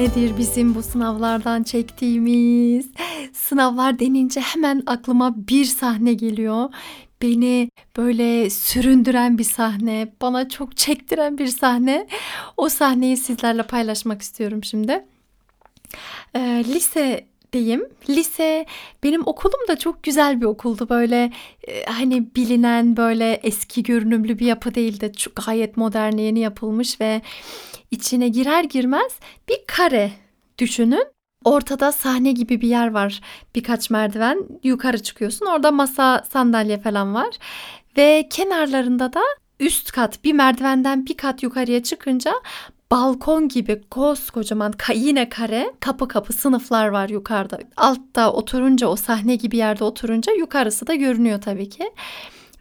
Nedir bizim bu sınavlardan çektiğimiz? Sınavlar denince hemen aklıma bir sahne geliyor. Beni böyle süründüren bir sahne, bana çok çektiren bir sahne. O sahneyi sizlerle paylaşmak istiyorum şimdi. Ee, lise diyeyim. Lise benim okulum da çok güzel bir okuldu. Böyle e, hani bilinen böyle eski görünümlü bir yapı değildi. Çok gayet modern yeni yapılmış ve içine girer girmez bir kare düşünün. Ortada sahne gibi bir yer var. Birkaç merdiven yukarı çıkıyorsun. Orada masa, sandalye falan var. Ve kenarlarında da üst kat bir merdivenden bir kat yukarıya çıkınca balkon gibi koskocaman yine kare kapı kapı sınıflar var yukarıda. Altta oturunca o sahne gibi yerde oturunca yukarısı da görünüyor tabii ki.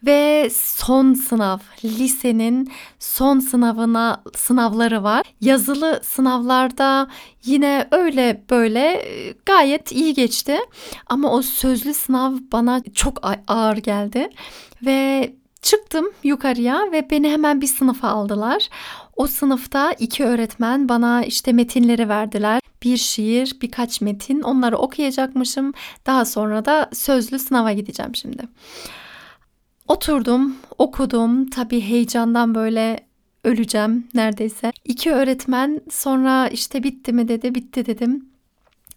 Ve son sınav, lisenin son sınavına sınavları var. Yazılı sınavlarda yine öyle böyle e, gayet iyi geçti. Ama o sözlü sınav bana çok ağır geldi. Ve çıktım yukarıya ve beni hemen bir sınıfa aldılar. O sınıfta iki öğretmen bana işte metinleri verdiler. Bir şiir, birkaç metin. Onları okuyacakmışım. Daha sonra da sözlü sınava gideceğim şimdi. Oturdum, okudum. Tabii heyecandan böyle öleceğim neredeyse. İki öğretmen sonra işte bitti mi dedi, bitti dedim.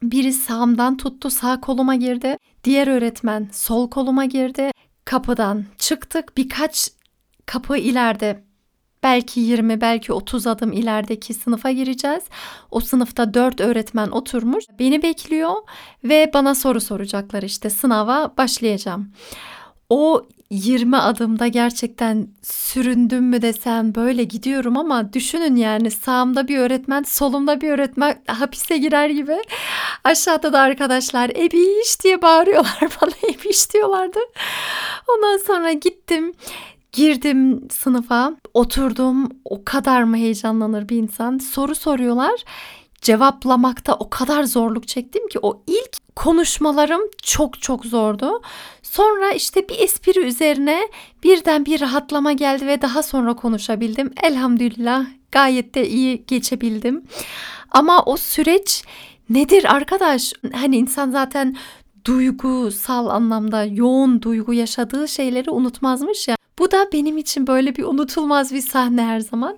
Biri sağımdan tuttu, sağ koluma girdi. Diğer öğretmen sol koluma girdi. Kapıdan çıktık. Birkaç kapı ileride belki 20 belki 30 adım ilerideki sınıfa gireceğiz. O sınıfta 4 öğretmen oturmuş. Beni bekliyor ve bana soru soracaklar işte sınava başlayacağım. O 20 adımda gerçekten süründüm mü desem böyle gidiyorum ama düşünün yani sağımda bir öğretmen solumda bir öğretmen hapise girer gibi aşağıda da arkadaşlar ebiş diye bağırıyorlar bana ebiş diyorlardı. Ondan sonra gittim girdim sınıfa oturdum o kadar mı heyecanlanır bir insan soru soruyorlar cevaplamakta o kadar zorluk çektim ki o ilk konuşmalarım çok çok zordu. Sonra işte bir espri üzerine birden bir rahatlama geldi ve daha sonra konuşabildim. Elhamdülillah gayet de iyi geçebildim. Ama o süreç nedir arkadaş? Hani insan zaten duygusal anlamda yoğun duygu yaşadığı şeyleri unutmazmış ya. Bu da benim için böyle bir unutulmaz bir sahne her zaman.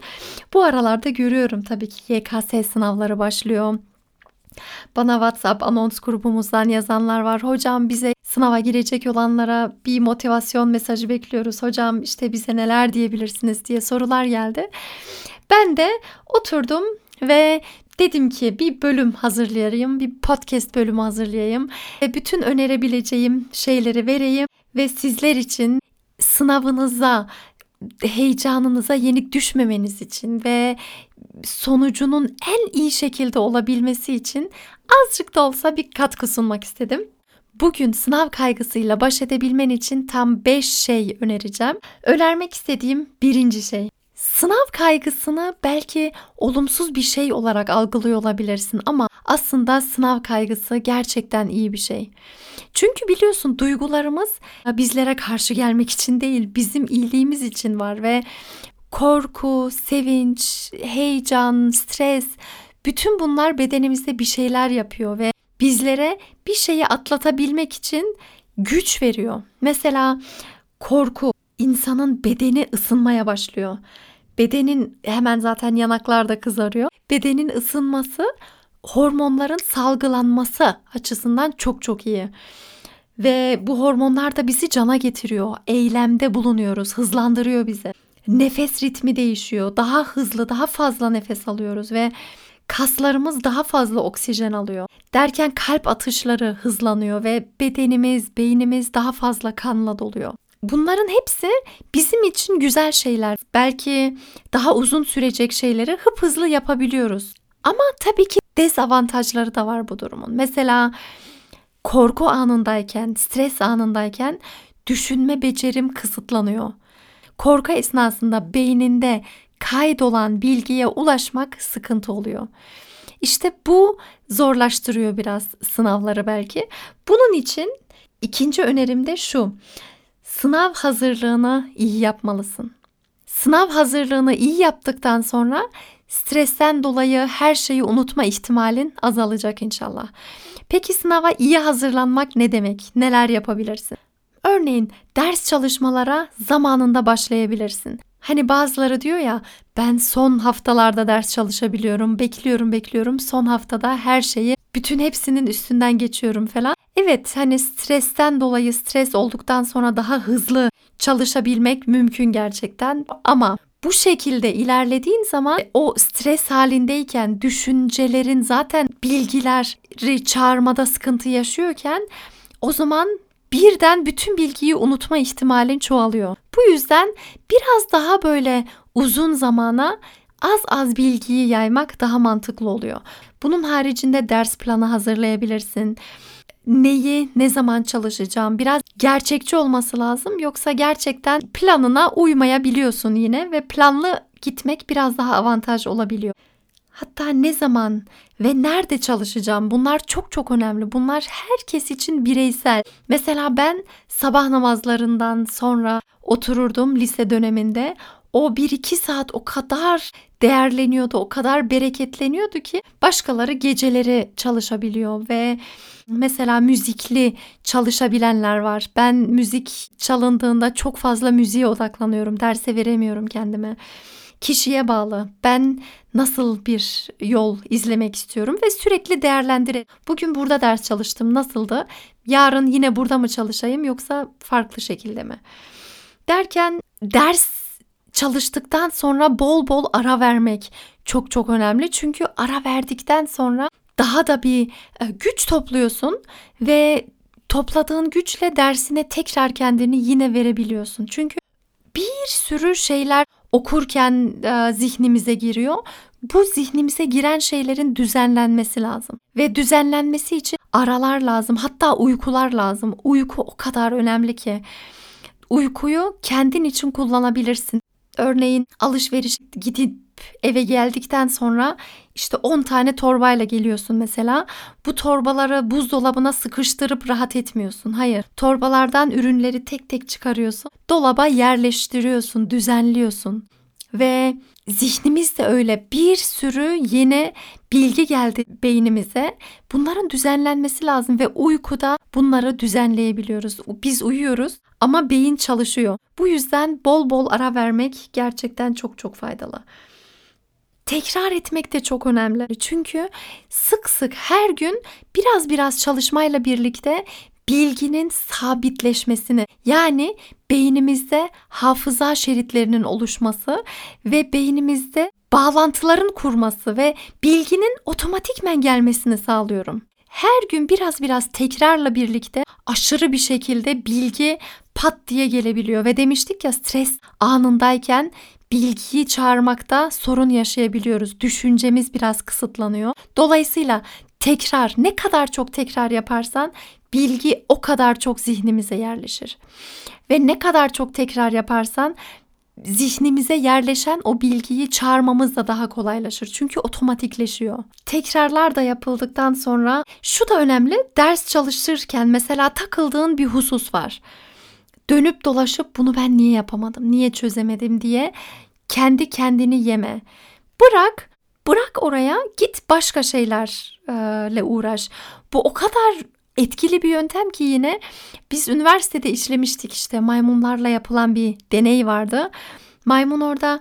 Bu aralarda görüyorum tabii ki YKS sınavları başlıyor. Bana WhatsApp anons grubumuzdan yazanlar var. Hocam bize sınava girecek olanlara bir motivasyon mesajı bekliyoruz. Hocam işte bize neler diyebilirsiniz diye sorular geldi. Ben de oturdum ve dedim ki bir bölüm hazırlayayım, bir podcast bölümü hazırlayayım ve bütün önerebileceğim şeyleri vereyim ve sizler için sınavınıza, heyecanınıza yenik düşmemeniz için ve sonucunun en iyi şekilde olabilmesi için azıcık da olsa bir katkı sunmak istedim. Bugün sınav kaygısıyla baş edebilmen için tam 5 şey önereceğim. Önermek istediğim birinci şey. Sınav kaygısını belki olumsuz bir şey olarak algılıyor olabilirsin ama aslında sınav kaygısı gerçekten iyi bir şey. Çünkü biliyorsun duygularımız bizlere karşı gelmek için değil, bizim iyiliğimiz için var ve korku, sevinç, heyecan, stres bütün bunlar bedenimizde bir şeyler yapıyor ve bizlere bir şeyi atlatabilmek için güç veriyor. Mesela korku insanın bedeni ısınmaya başlıyor. Bedenin hemen zaten yanaklarda kızarıyor. Bedenin ısınması hormonların salgılanması açısından çok çok iyi. Ve bu hormonlar da bizi cana getiriyor. Eylemde bulunuyoruz, hızlandırıyor bizi. Nefes ritmi değişiyor. Daha hızlı, daha fazla nefes alıyoruz ve kaslarımız daha fazla oksijen alıyor. Derken kalp atışları hızlanıyor ve bedenimiz, beynimiz daha fazla kanla doluyor. Bunların hepsi bizim için güzel şeyler. Belki daha uzun sürecek şeyleri hıp hızlı yapabiliyoruz. Ama tabii ki dezavantajları da var bu durumun. Mesela korku anındayken, stres anındayken düşünme becerim kısıtlanıyor. Korku esnasında beyninde kaydolan bilgiye ulaşmak sıkıntı oluyor. İşte bu zorlaştırıyor biraz sınavları belki. Bunun için ikinci önerim de şu. Sınav hazırlığını iyi yapmalısın. Sınav hazırlığını iyi yaptıktan sonra stresten dolayı her şeyi unutma ihtimalin azalacak inşallah. Peki sınava iyi hazırlanmak ne demek? Neler yapabilirsin? Örneğin ders çalışmalara zamanında başlayabilirsin. Hani bazıları diyor ya ben son haftalarda ders çalışabiliyorum, bekliyorum bekliyorum son haftada her şeyi bütün hepsinin üstünden geçiyorum falan. Evet hani stresten dolayı stres olduktan sonra daha hızlı çalışabilmek mümkün gerçekten ama bu şekilde ilerlediğin zaman o stres halindeyken düşüncelerin zaten bilgileri çağırmada sıkıntı yaşıyorken o zaman birden bütün bilgiyi unutma ihtimalin çoğalıyor. Bu yüzden biraz daha böyle uzun zamana az az bilgiyi yaymak daha mantıklı oluyor. Bunun haricinde ders planı hazırlayabilirsin. Neyi, ne zaman çalışacağım biraz gerçekçi olması lazım. Yoksa gerçekten planına uymayabiliyorsun yine ve planlı gitmek biraz daha avantaj olabiliyor. Hatta ne zaman ve nerede çalışacağım bunlar çok çok önemli. Bunlar herkes için bireysel. Mesela ben sabah namazlarından sonra otururdum lise döneminde. O 1-2 saat o kadar değerleniyordu, o kadar bereketleniyordu ki başkaları geceleri çalışabiliyor ve mesela müzikli çalışabilenler var. Ben müzik çalındığında çok fazla müziğe odaklanıyorum. Derse veremiyorum kendime kişiye bağlı. Ben nasıl bir yol izlemek istiyorum ve sürekli değerlendirelim. Bugün burada ders çalıştım nasıldı? Yarın yine burada mı çalışayım yoksa farklı şekilde mi? Derken ders çalıştıktan sonra bol bol ara vermek çok çok önemli. Çünkü ara verdikten sonra daha da bir e, güç topluyorsun ve topladığın güçle dersine tekrar kendini yine verebiliyorsun. Çünkü bir sürü şeyler okurken e, zihnimize giriyor. Bu zihnimize giren şeylerin düzenlenmesi lazım. Ve düzenlenmesi için aralar lazım. Hatta uykular lazım. Uyku o kadar önemli ki. Uykuyu kendin için kullanabilirsin. Örneğin alışveriş gidip eve geldikten sonra işte 10 tane torbayla geliyorsun mesela. Bu torbaları buzdolabına sıkıştırıp rahat etmiyorsun. Hayır. Torbalardan ürünleri tek tek çıkarıyorsun. Dolaba yerleştiriyorsun, düzenliyorsun. Ve zihnimiz de öyle bir sürü yeni bilgi geldi beynimize. Bunların düzenlenmesi lazım ve uykuda bunları düzenleyebiliyoruz. Biz uyuyoruz ama beyin çalışıyor. Bu yüzden bol bol ara vermek gerçekten çok çok faydalı. Tekrar etmek de çok önemli. Çünkü sık sık her gün biraz biraz çalışmayla birlikte bilginin sabitleşmesini yani beynimizde hafıza şeritlerinin oluşması ve beynimizde bağlantıların kurması ve bilginin otomatikmen gelmesini sağlıyorum. Her gün biraz biraz tekrarla birlikte aşırı bir şekilde bilgi pat diye gelebiliyor ve demiştik ya stres anındayken bilgiyi çağırmakta sorun yaşayabiliyoruz. Düşüncemiz biraz kısıtlanıyor. Dolayısıyla tekrar ne kadar çok tekrar yaparsan bilgi o kadar çok zihnimize yerleşir. Ve ne kadar çok tekrar yaparsan zihnimize yerleşen o bilgiyi çağırmamız da daha kolaylaşır. Çünkü otomatikleşiyor. Tekrarlar da yapıldıktan sonra şu da önemli. Ders çalışırken mesela takıldığın bir husus var. Dönüp dolaşıp bunu ben niye yapamadım, niye çözemedim diye kendi kendini yeme. Bırak, bırak oraya git başka şeylerle uğraş. Bu o kadar etkili bir yöntem ki yine biz üniversitede işlemiştik işte maymunlarla yapılan bir deney vardı. Maymun orada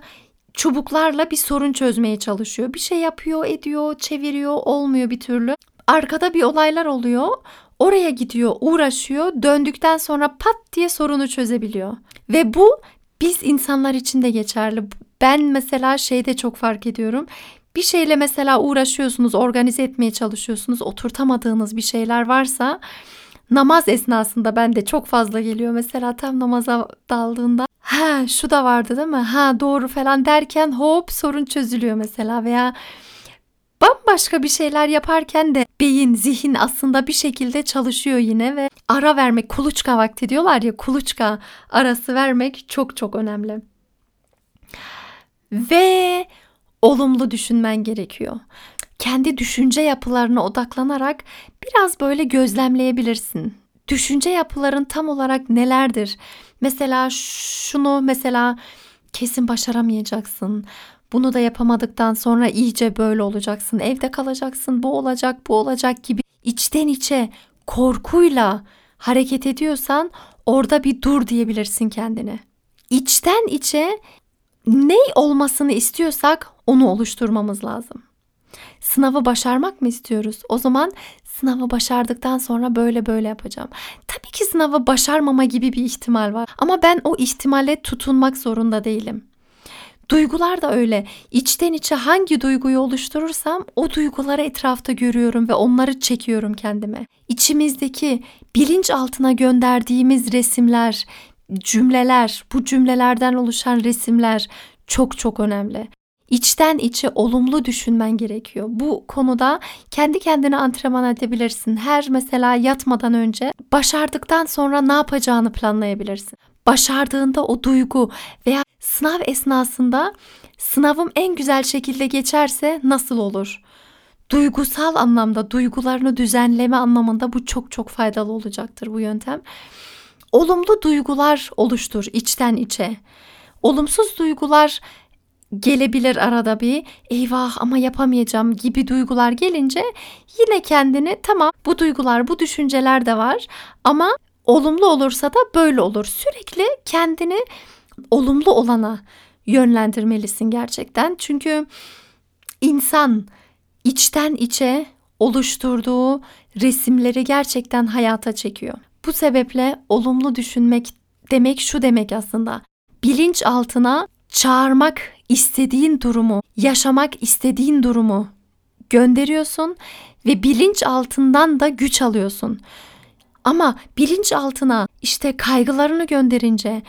çubuklarla bir sorun çözmeye çalışıyor. Bir şey yapıyor, ediyor, çeviriyor, olmuyor bir türlü. Arkada bir olaylar oluyor. Oraya gidiyor, uğraşıyor. Döndükten sonra pat diye sorunu çözebiliyor. Ve bu biz insanlar için de geçerli. Ben mesela şeyde çok fark ediyorum. Bir şeyle mesela uğraşıyorsunuz, organize etmeye çalışıyorsunuz, oturtamadığınız bir şeyler varsa namaz esnasında ben de çok fazla geliyor. Mesela tam namaza daldığında ha şu da vardı değil mi? Ha doğru falan derken hop sorun çözülüyor mesela veya bambaşka bir şeyler yaparken de beyin, zihin aslında bir şekilde çalışıyor yine ve ara vermek, kuluçka vakti diyorlar ya kuluçka arası vermek çok çok önemli. Ve olumlu düşünmen gerekiyor. Kendi düşünce yapılarına odaklanarak biraz böyle gözlemleyebilirsin. Düşünce yapıların tam olarak nelerdir? Mesela şunu mesela kesin başaramayacaksın. Bunu da yapamadıktan sonra iyice böyle olacaksın. Evde kalacaksın. Bu olacak, bu olacak gibi içten içe korkuyla hareket ediyorsan orada bir dur diyebilirsin kendine. İçten içe ne olmasını istiyorsak onu oluşturmamız lazım. Sınavı başarmak mı istiyoruz? O zaman sınavı başardıktan sonra böyle böyle yapacağım. Tabii ki sınavı başarmama gibi bir ihtimal var ama ben o ihtimale tutunmak zorunda değilim. Duygular da öyle. İçten içe hangi duyguyu oluşturursam o duyguları etrafta görüyorum ve onları çekiyorum kendime. İçimizdeki bilinç altına gönderdiğimiz resimler, cümleler, bu cümlelerden oluşan resimler çok çok önemli. İçten içe olumlu düşünmen gerekiyor. Bu konuda kendi kendine antrenman edebilirsin. Her mesela yatmadan önce başardıktan sonra ne yapacağını planlayabilirsin. Başardığında o duygu veya sınav esnasında sınavım en güzel şekilde geçerse nasıl olur? Duygusal anlamda duygularını düzenleme anlamında bu çok çok faydalı olacaktır bu yöntem. Olumlu duygular oluştur içten içe. Olumsuz duygular gelebilir arada bir eyvah ama yapamayacağım gibi duygular gelince yine kendini tamam bu duygular bu düşünceler de var ama olumlu olursa da böyle olur. Sürekli kendini olumlu olana yönlendirmelisin gerçekten. Çünkü insan içten içe oluşturduğu resimleri gerçekten hayata çekiyor. Bu sebeple olumlu düşünmek demek şu demek aslında. Bilinç altına çağırmak istediğin durumu, yaşamak istediğin durumu gönderiyorsun ve bilinç altından da güç alıyorsun. Ama bilinç altına işte kaygılarını gönderince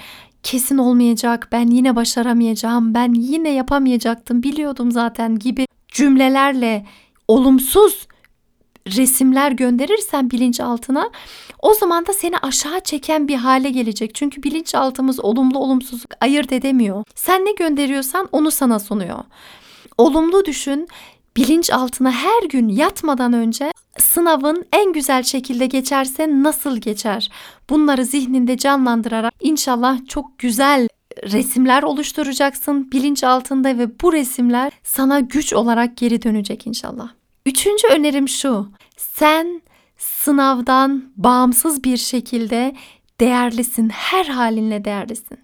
kesin olmayacak, ben yine başaramayacağım, ben yine yapamayacaktım, biliyordum zaten gibi cümlelerle olumsuz resimler gönderirsen bilinçaltına o zaman da seni aşağı çeken bir hale gelecek. Çünkü bilinçaltımız olumlu olumsuzluk ayırt edemiyor. Sen ne gönderiyorsan onu sana sunuyor. Olumlu düşün, bilinç altına her gün yatmadan önce sınavın en güzel şekilde geçerse nasıl geçer? Bunları zihninde canlandırarak inşallah çok güzel resimler oluşturacaksın bilinç altında ve bu resimler sana güç olarak geri dönecek inşallah. Üçüncü önerim şu. Sen sınavdan bağımsız bir şekilde değerlisin. Her halinle değerlisin.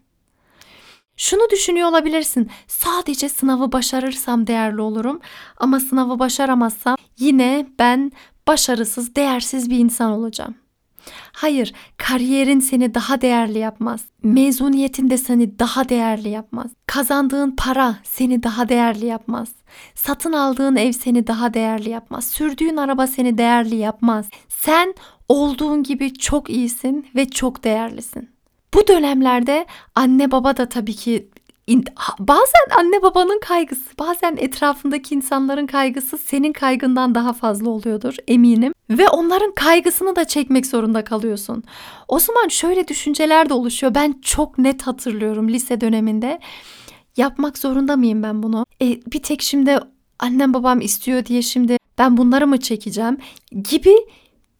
Şunu düşünüyor olabilirsin. Sadece sınavı başarırsam değerli olurum ama sınavı başaramazsam yine ben başarısız, değersiz bir insan olacağım. Hayır, kariyerin seni daha değerli yapmaz. Mezuniyetin de seni daha değerli yapmaz. Kazandığın para seni daha değerli yapmaz. Satın aldığın ev seni daha değerli yapmaz. Sürdüğün araba seni değerli yapmaz. Sen olduğun gibi çok iyisin ve çok değerlisin. Bu dönemlerde anne baba da tabii ki bazen anne babanın kaygısı, bazen etrafındaki insanların kaygısı senin kaygından daha fazla oluyordur eminim. Ve onların kaygısını da çekmek zorunda kalıyorsun. O zaman şöyle düşünceler de oluşuyor. Ben çok net hatırlıyorum lise döneminde. Yapmak zorunda mıyım ben bunu? E, bir tek şimdi annem babam istiyor diye şimdi ben bunları mı çekeceğim gibi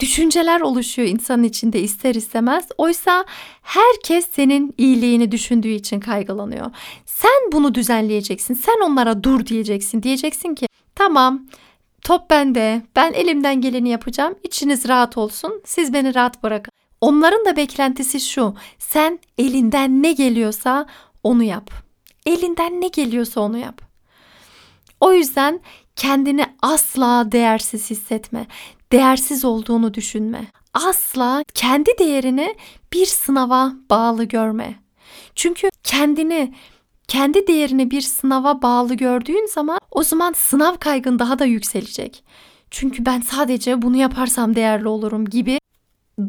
düşünceler oluşuyor insanın içinde ister istemez. Oysa herkes senin iyiliğini düşündüğü için kaygılanıyor. Sen bunu düzenleyeceksin. Sen onlara dur diyeceksin. Diyeceksin ki tamam top bende. Ben elimden geleni yapacağım. İçiniz rahat olsun. Siz beni rahat bırakın. Onların da beklentisi şu. Sen elinden ne geliyorsa onu yap. Elinden ne geliyorsa onu yap. O yüzden kendini asla değersiz hissetme değersiz olduğunu düşünme. Asla kendi değerini bir sınava bağlı görme. Çünkü kendini kendi değerini bir sınava bağlı gördüğün zaman o zaman sınav kaygın daha da yükselecek. Çünkü ben sadece bunu yaparsam değerli olurum gibi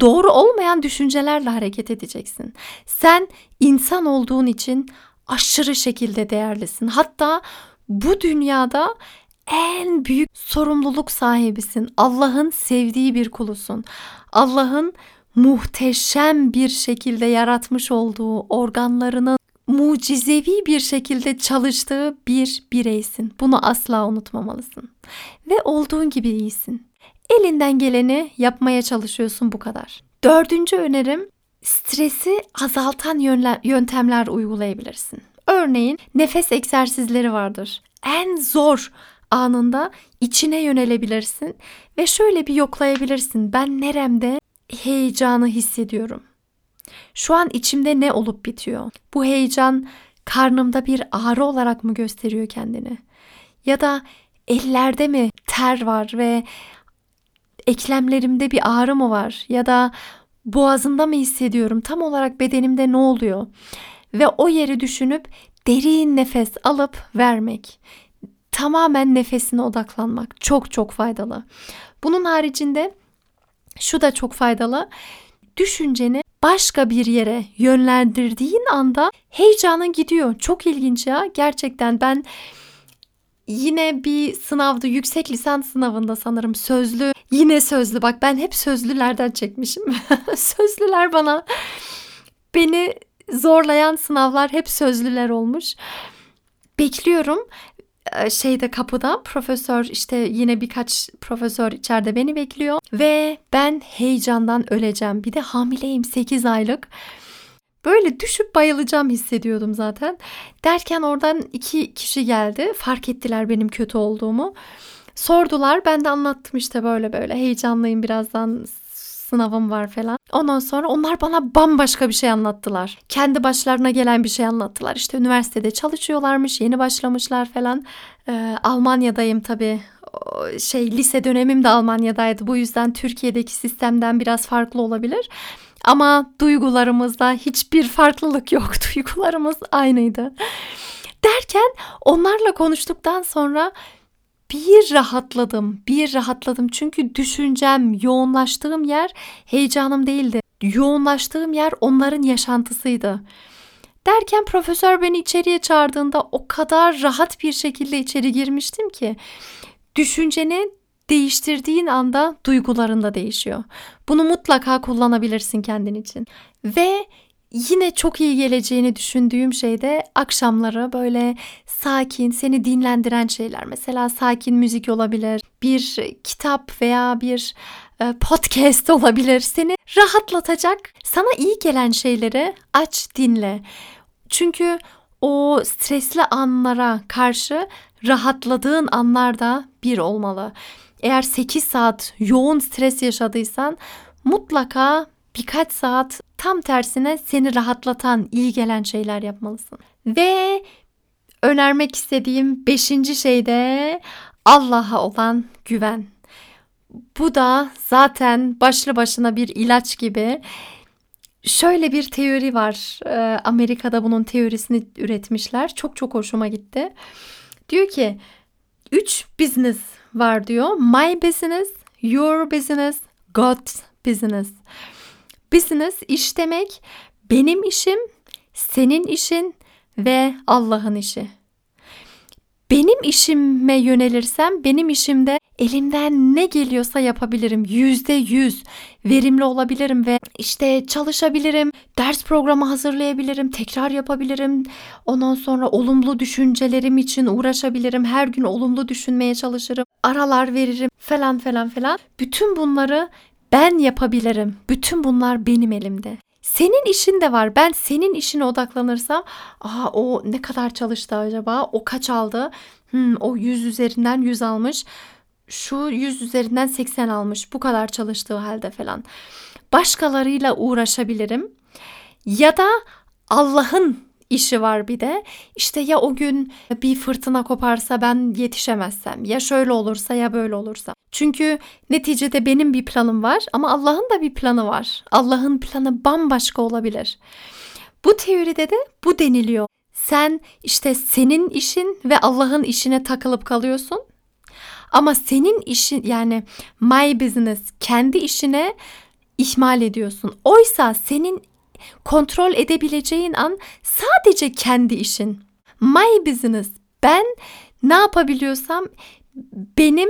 doğru olmayan düşüncelerle hareket edeceksin. Sen insan olduğun için aşırı şekilde değerlisin. Hatta bu dünyada en büyük sorumluluk sahibisin. Allah'ın sevdiği bir kulusun. Allah'ın muhteşem bir şekilde yaratmış olduğu organlarının mucizevi bir şekilde çalıştığı bir bireysin. Bunu asla unutmamalısın. Ve olduğun gibi iyisin. Elinden geleni yapmaya çalışıyorsun bu kadar. Dördüncü önerim stresi azaltan yöntemler uygulayabilirsin. Örneğin nefes egzersizleri vardır. En zor anında içine yönelebilirsin ve şöyle bir yoklayabilirsin. Ben neremde heyecanı hissediyorum. Şu an içimde ne olup bitiyor? Bu heyecan karnımda bir ağrı olarak mı gösteriyor kendini? Ya da ellerde mi ter var ve eklemlerimde bir ağrı mı var? Ya da boğazımda mı hissediyorum? Tam olarak bedenimde ne oluyor? Ve o yeri düşünüp derin nefes alıp vermek. Tamamen nefesine odaklanmak çok çok faydalı. Bunun haricinde şu da çok faydalı. Düşünceni başka bir yere yönlendirdiğin anda heyecanın gidiyor. Çok ilginç ya. Gerçekten ben yine bir sınavda yüksek lisans sınavında sanırım sözlü yine sözlü bak ben hep sözlülerden çekmişim. Sözlüler bana beni zorlayan sınavlar hep sözlüler olmuş. Bekliyorum şeyde kapıda profesör işte yine birkaç profesör içeride beni bekliyor ve ben heyecandan öleceğim. Bir de hamileyim 8 aylık. Böyle düşüp bayılacağım hissediyordum zaten. Derken oradan iki kişi geldi. Fark ettiler benim kötü olduğumu. Sordular. Ben de anlattım işte böyle böyle. Heyecanlıyım birazdan sınavım var falan. Ondan sonra onlar bana bambaşka bir şey anlattılar. Kendi başlarına gelen bir şey anlattılar. İşte üniversitede çalışıyorlarmış, yeni başlamışlar falan. Ee, Almanya'dayım tabii. Şey lise dönemim de Almanya'daydı. Bu yüzden Türkiye'deki sistemden biraz farklı olabilir. Ama duygularımızda hiçbir farklılık yok. Duygularımız aynıydı. Derken onlarla konuştuktan sonra bir rahatladım, bir rahatladım. Çünkü düşüncem, yoğunlaştığım yer heyecanım değildi. Yoğunlaştığım yer onların yaşantısıydı. Derken profesör beni içeriye çağırdığında o kadar rahat bir şekilde içeri girmiştim ki düşünceni değiştirdiğin anda duyguların da değişiyor. Bunu mutlaka kullanabilirsin kendin için. Ve yine çok iyi geleceğini düşündüğüm şey de akşamları böyle sakin, seni dinlendiren şeyler. Mesela sakin müzik olabilir, bir kitap veya bir e, podcast olabilir. Seni rahatlatacak, sana iyi gelen şeyleri aç, dinle. Çünkü o stresli anlara karşı rahatladığın anlarda bir olmalı. Eğer 8 saat yoğun stres yaşadıysan mutlaka birkaç saat tam tersine seni rahatlatan, iyi gelen şeyler yapmalısın. Ve önermek istediğim beşinci şey de Allah'a olan güven. Bu da zaten başlı başına bir ilaç gibi. Şöyle bir teori var. Ee, Amerika'da bunun teorisini üretmişler. Çok çok hoşuma gitti. Diyor ki üç business var diyor. My business, your business, God's business. Business iş demek benim işim, senin işin ve Allah'ın işi. Benim işime yönelirsem benim işimde elimden ne geliyorsa yapabilirim. Yüzde yüz verimli olabilirim ve işte çalışabilirim. Ders programı hazırlayabilirim. Tekrar yapabilirim. Ondan sonra olumlu düşüncelerim için uğraşabilirim. Her gün olumlu düşünmeye çalışırım. Aralar veririm falan falan falan. Bütün bunları ben yapabilirim. Bütün bunlar benim elimde. Senin işin de var. Ben senin işine odaklanırsam, aa o ne kadar çalıştı acaba? O kaç aldı? Hmm, o 100 üzerinden 100 almış. Şu 100 üzerinden 80 almış. Bu kadar çalıştığı halde falan. Başkalarıyla uğraşabilirim. Ya da Allah'ın işi var bir de. İşte ya o gün bir fırtına koparsa ben yetişemezsem ya şöyle olursa ya böyle olursa. Çünkü neticede benim bir planım var ama Allah'ın da bir planı var. Allah'ın planı bambaşka olabilir. Bu teoride de bu deniliyor. Sen işte senin işin ve Allah'ın işine takılıp kalıyorsun. Ama senin işin yani my business kendi işine ihmal ediyorsun. Oysa senin kontrol edebileceğin an sadece kendi işin. My business. Ben ne yapabiliyorsam benim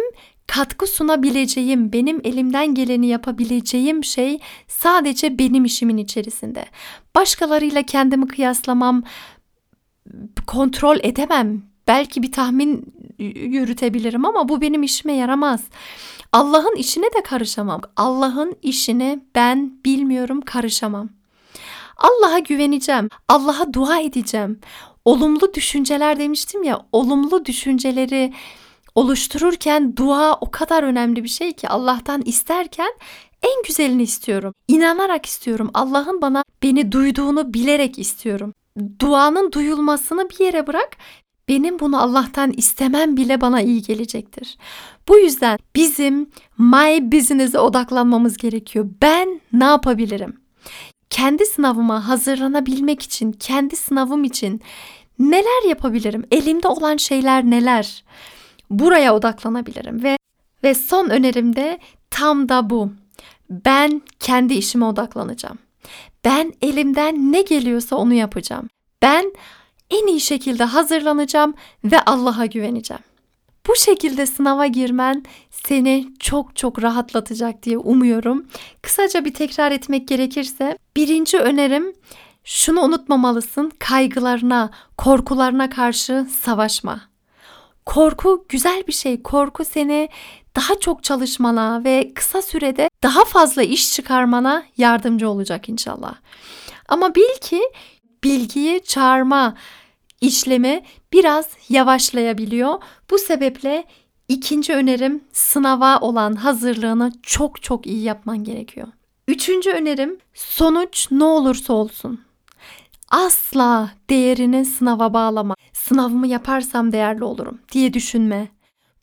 katkı sunabileceğim, benim elimden geleni yapabileceğim şey sadece benim işimin içerisinde. Başkalarıyla kendimi kıyaslamam, kontrol edemem. Belki bir tahmin yürütebilirim ama bu benim işime yaramaz. Allah'ın işine de karışamam. Allah'ın işine ben bilmiyorum karışamam. Allah'a güveneceğim. Allah'a dua edeceğim. Olumlu düşünceler demiştim ya, olumlu düşünceleri oluştururken dua o kadar önemli bir şey ki Allah'tan isterken en güzelini istiyorum. İnanarak istiyorum. Allah'ın bana beni duyduğunu bilerek istiyorum. Duanın duyulmasını bir yere bırak. Benim bunu Allah'tan istemem bile bana iyi gelecektir. Bu yüzden bizim my business'e odaklanmamız gerekiyor. Ben ne yapabilirim? Kendi sınavıma hazırlanabilmek için, kendi sınavım için neler yapabilirim? Elimde olan şeyler neler? Buraya odaklanabilirim ve ve son önerim de tam da bu. Ben kendi işime odaklanacağım. Ben elimden ne geliyorsa onu yapacağım. Ben en iyi şekilde hazırlanacağım ve Allah'a güveneceğim. Bu şekilde sınava girmen seni çok çok rahatlatacak diye umuyorum. Kısaca bir tekrar etmek gerekirse birinci önerim şunu unutmamalısın. Kaygılarına, korkularına karşı savaşma. Korku güzel bir şey. Korku seni daha çok çalışmana ve kısa sürede daha fazla iş çıkarmana yardımcı olacak inşallah. Ama bil ki bilgiyi çağırma işlemi biraz yavaşlayabiliyor. Bu sebeple ikinci önerim sınava olan hazırlığını çok çok iyi yapman gerekiyor. Üçüncü önerim sonuç ne olursa olsun. Asla değerini sınava bağlama. Sınavımı yaparsam değerli olurum diye düşünme.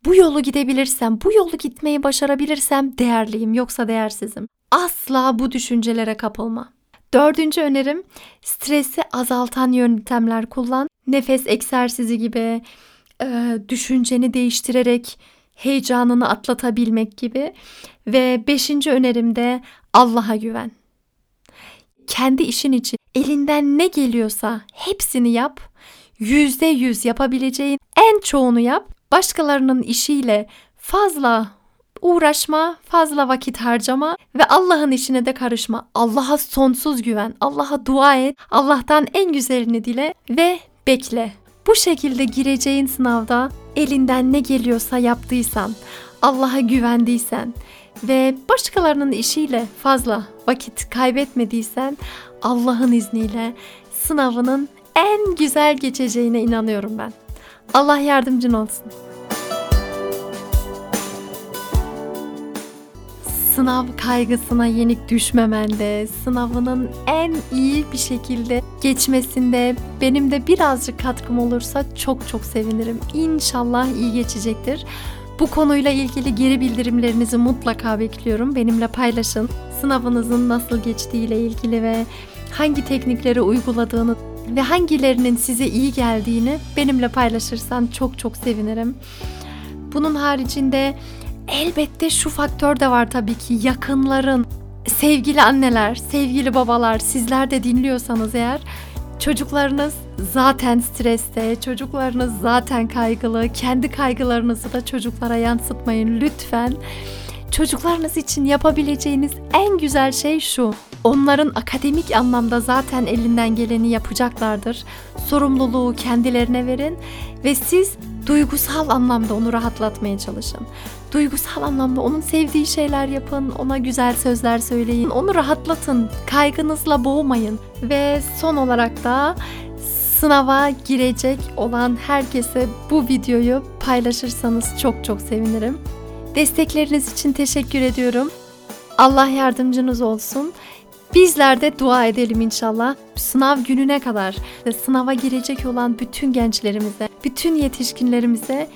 Bu yolu gidebilirsem, bu yolu gitmeyi başarabilirsem değerliyim yoksa değersizim. Asla bu düşüncelere kapılma. Dördüncü önerim stresi azaltan yöntemler kullan. Nefes egzersizi gibi, e, düşünceni değiştirerek heyecanını atlatabilmek gibi. Ve beşinci önerim de Allah'a güven. Kendi işin için elinden ne geliyorsa hepsini yap. Yüzde yüz yapabileceğin en çoğunu yap. Başkalarının işiyle fazla uğraşma, fazla vakit harcama ve Allah'ın işine de karışma. Allah'a sonsuz güven, Allah'a dua et, Allah'tan en güzelini dile ve bekle. Bu şekilde gireceğin sınavda elinden ne geliyorsa yaptıysan, Allah'a güvendiysen ve başkalarının işiyle fazla vakit kaybetmediysen Allah'ın izniyle sınavının en güzel geçeceğine inanıyorum ben. Allah yardımcın olsun. sınav kaygısına yenik düşmemende, sınavının en iyi bir şekilde geçmesinde benim de birazcık katkım olursa çok çok sevinirim. İnşallah iyi geçecektir. Bu konuyla ilgili geri bildirimlerinizi mutlaka bekliyorum. Benimle paylaşın. Sınavınızın nasıl geçtiğiyle ilgili ve hangi teknikleri uyguladığını ve hangilerinin size iyi geldiğini benimle paylaşırsan çok çok sevinirim. Bunun haricinde elbette şu faktör de var tabii ki yakınların, sevgili anneler, sevgili babalar sizler de dinliyorsanız eğer çocuklarınız zaten streste, çocuklarınız zaten kaygılı, kendi kaygılarınızı da çocuklara yansıtmayın lütfen. Çocuklarınız için yapabileceğiniz en güzel şey şu. Onların akademik anlamda zaten elinden geleni yapacaklardır. Sorumluluğu kendilerine verin ve siz duygusal anlamda onu rahatlatmaya çalışın. Duygusal anlamda onun sevdiği şeyler yapın, ona güzel sözler söyleyin, onu rahatlatın, kaygınızla boğmayın ve son olarak da sınava girecek olan herkese bu videoyu paylaşırsanız çok çok sevinirim. Destekleriniz için teşekkür ediyorum. Allah yardımcınız olsun. Bizler de dua edelim inşallah. Sınav gününe kadar sınava girecek olan bütün gençlerimize, bütün yetişkinlerimize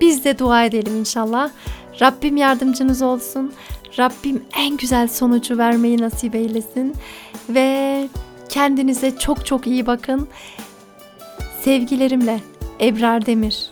biz de dua edelim inşallah. Rabbim yardımcınız olsun. Rabbim en güzel sonucu vermeyi nasip eylesin. Ve kendinize çok çok iyi bakın. Sevgilerimle Ebrar Demir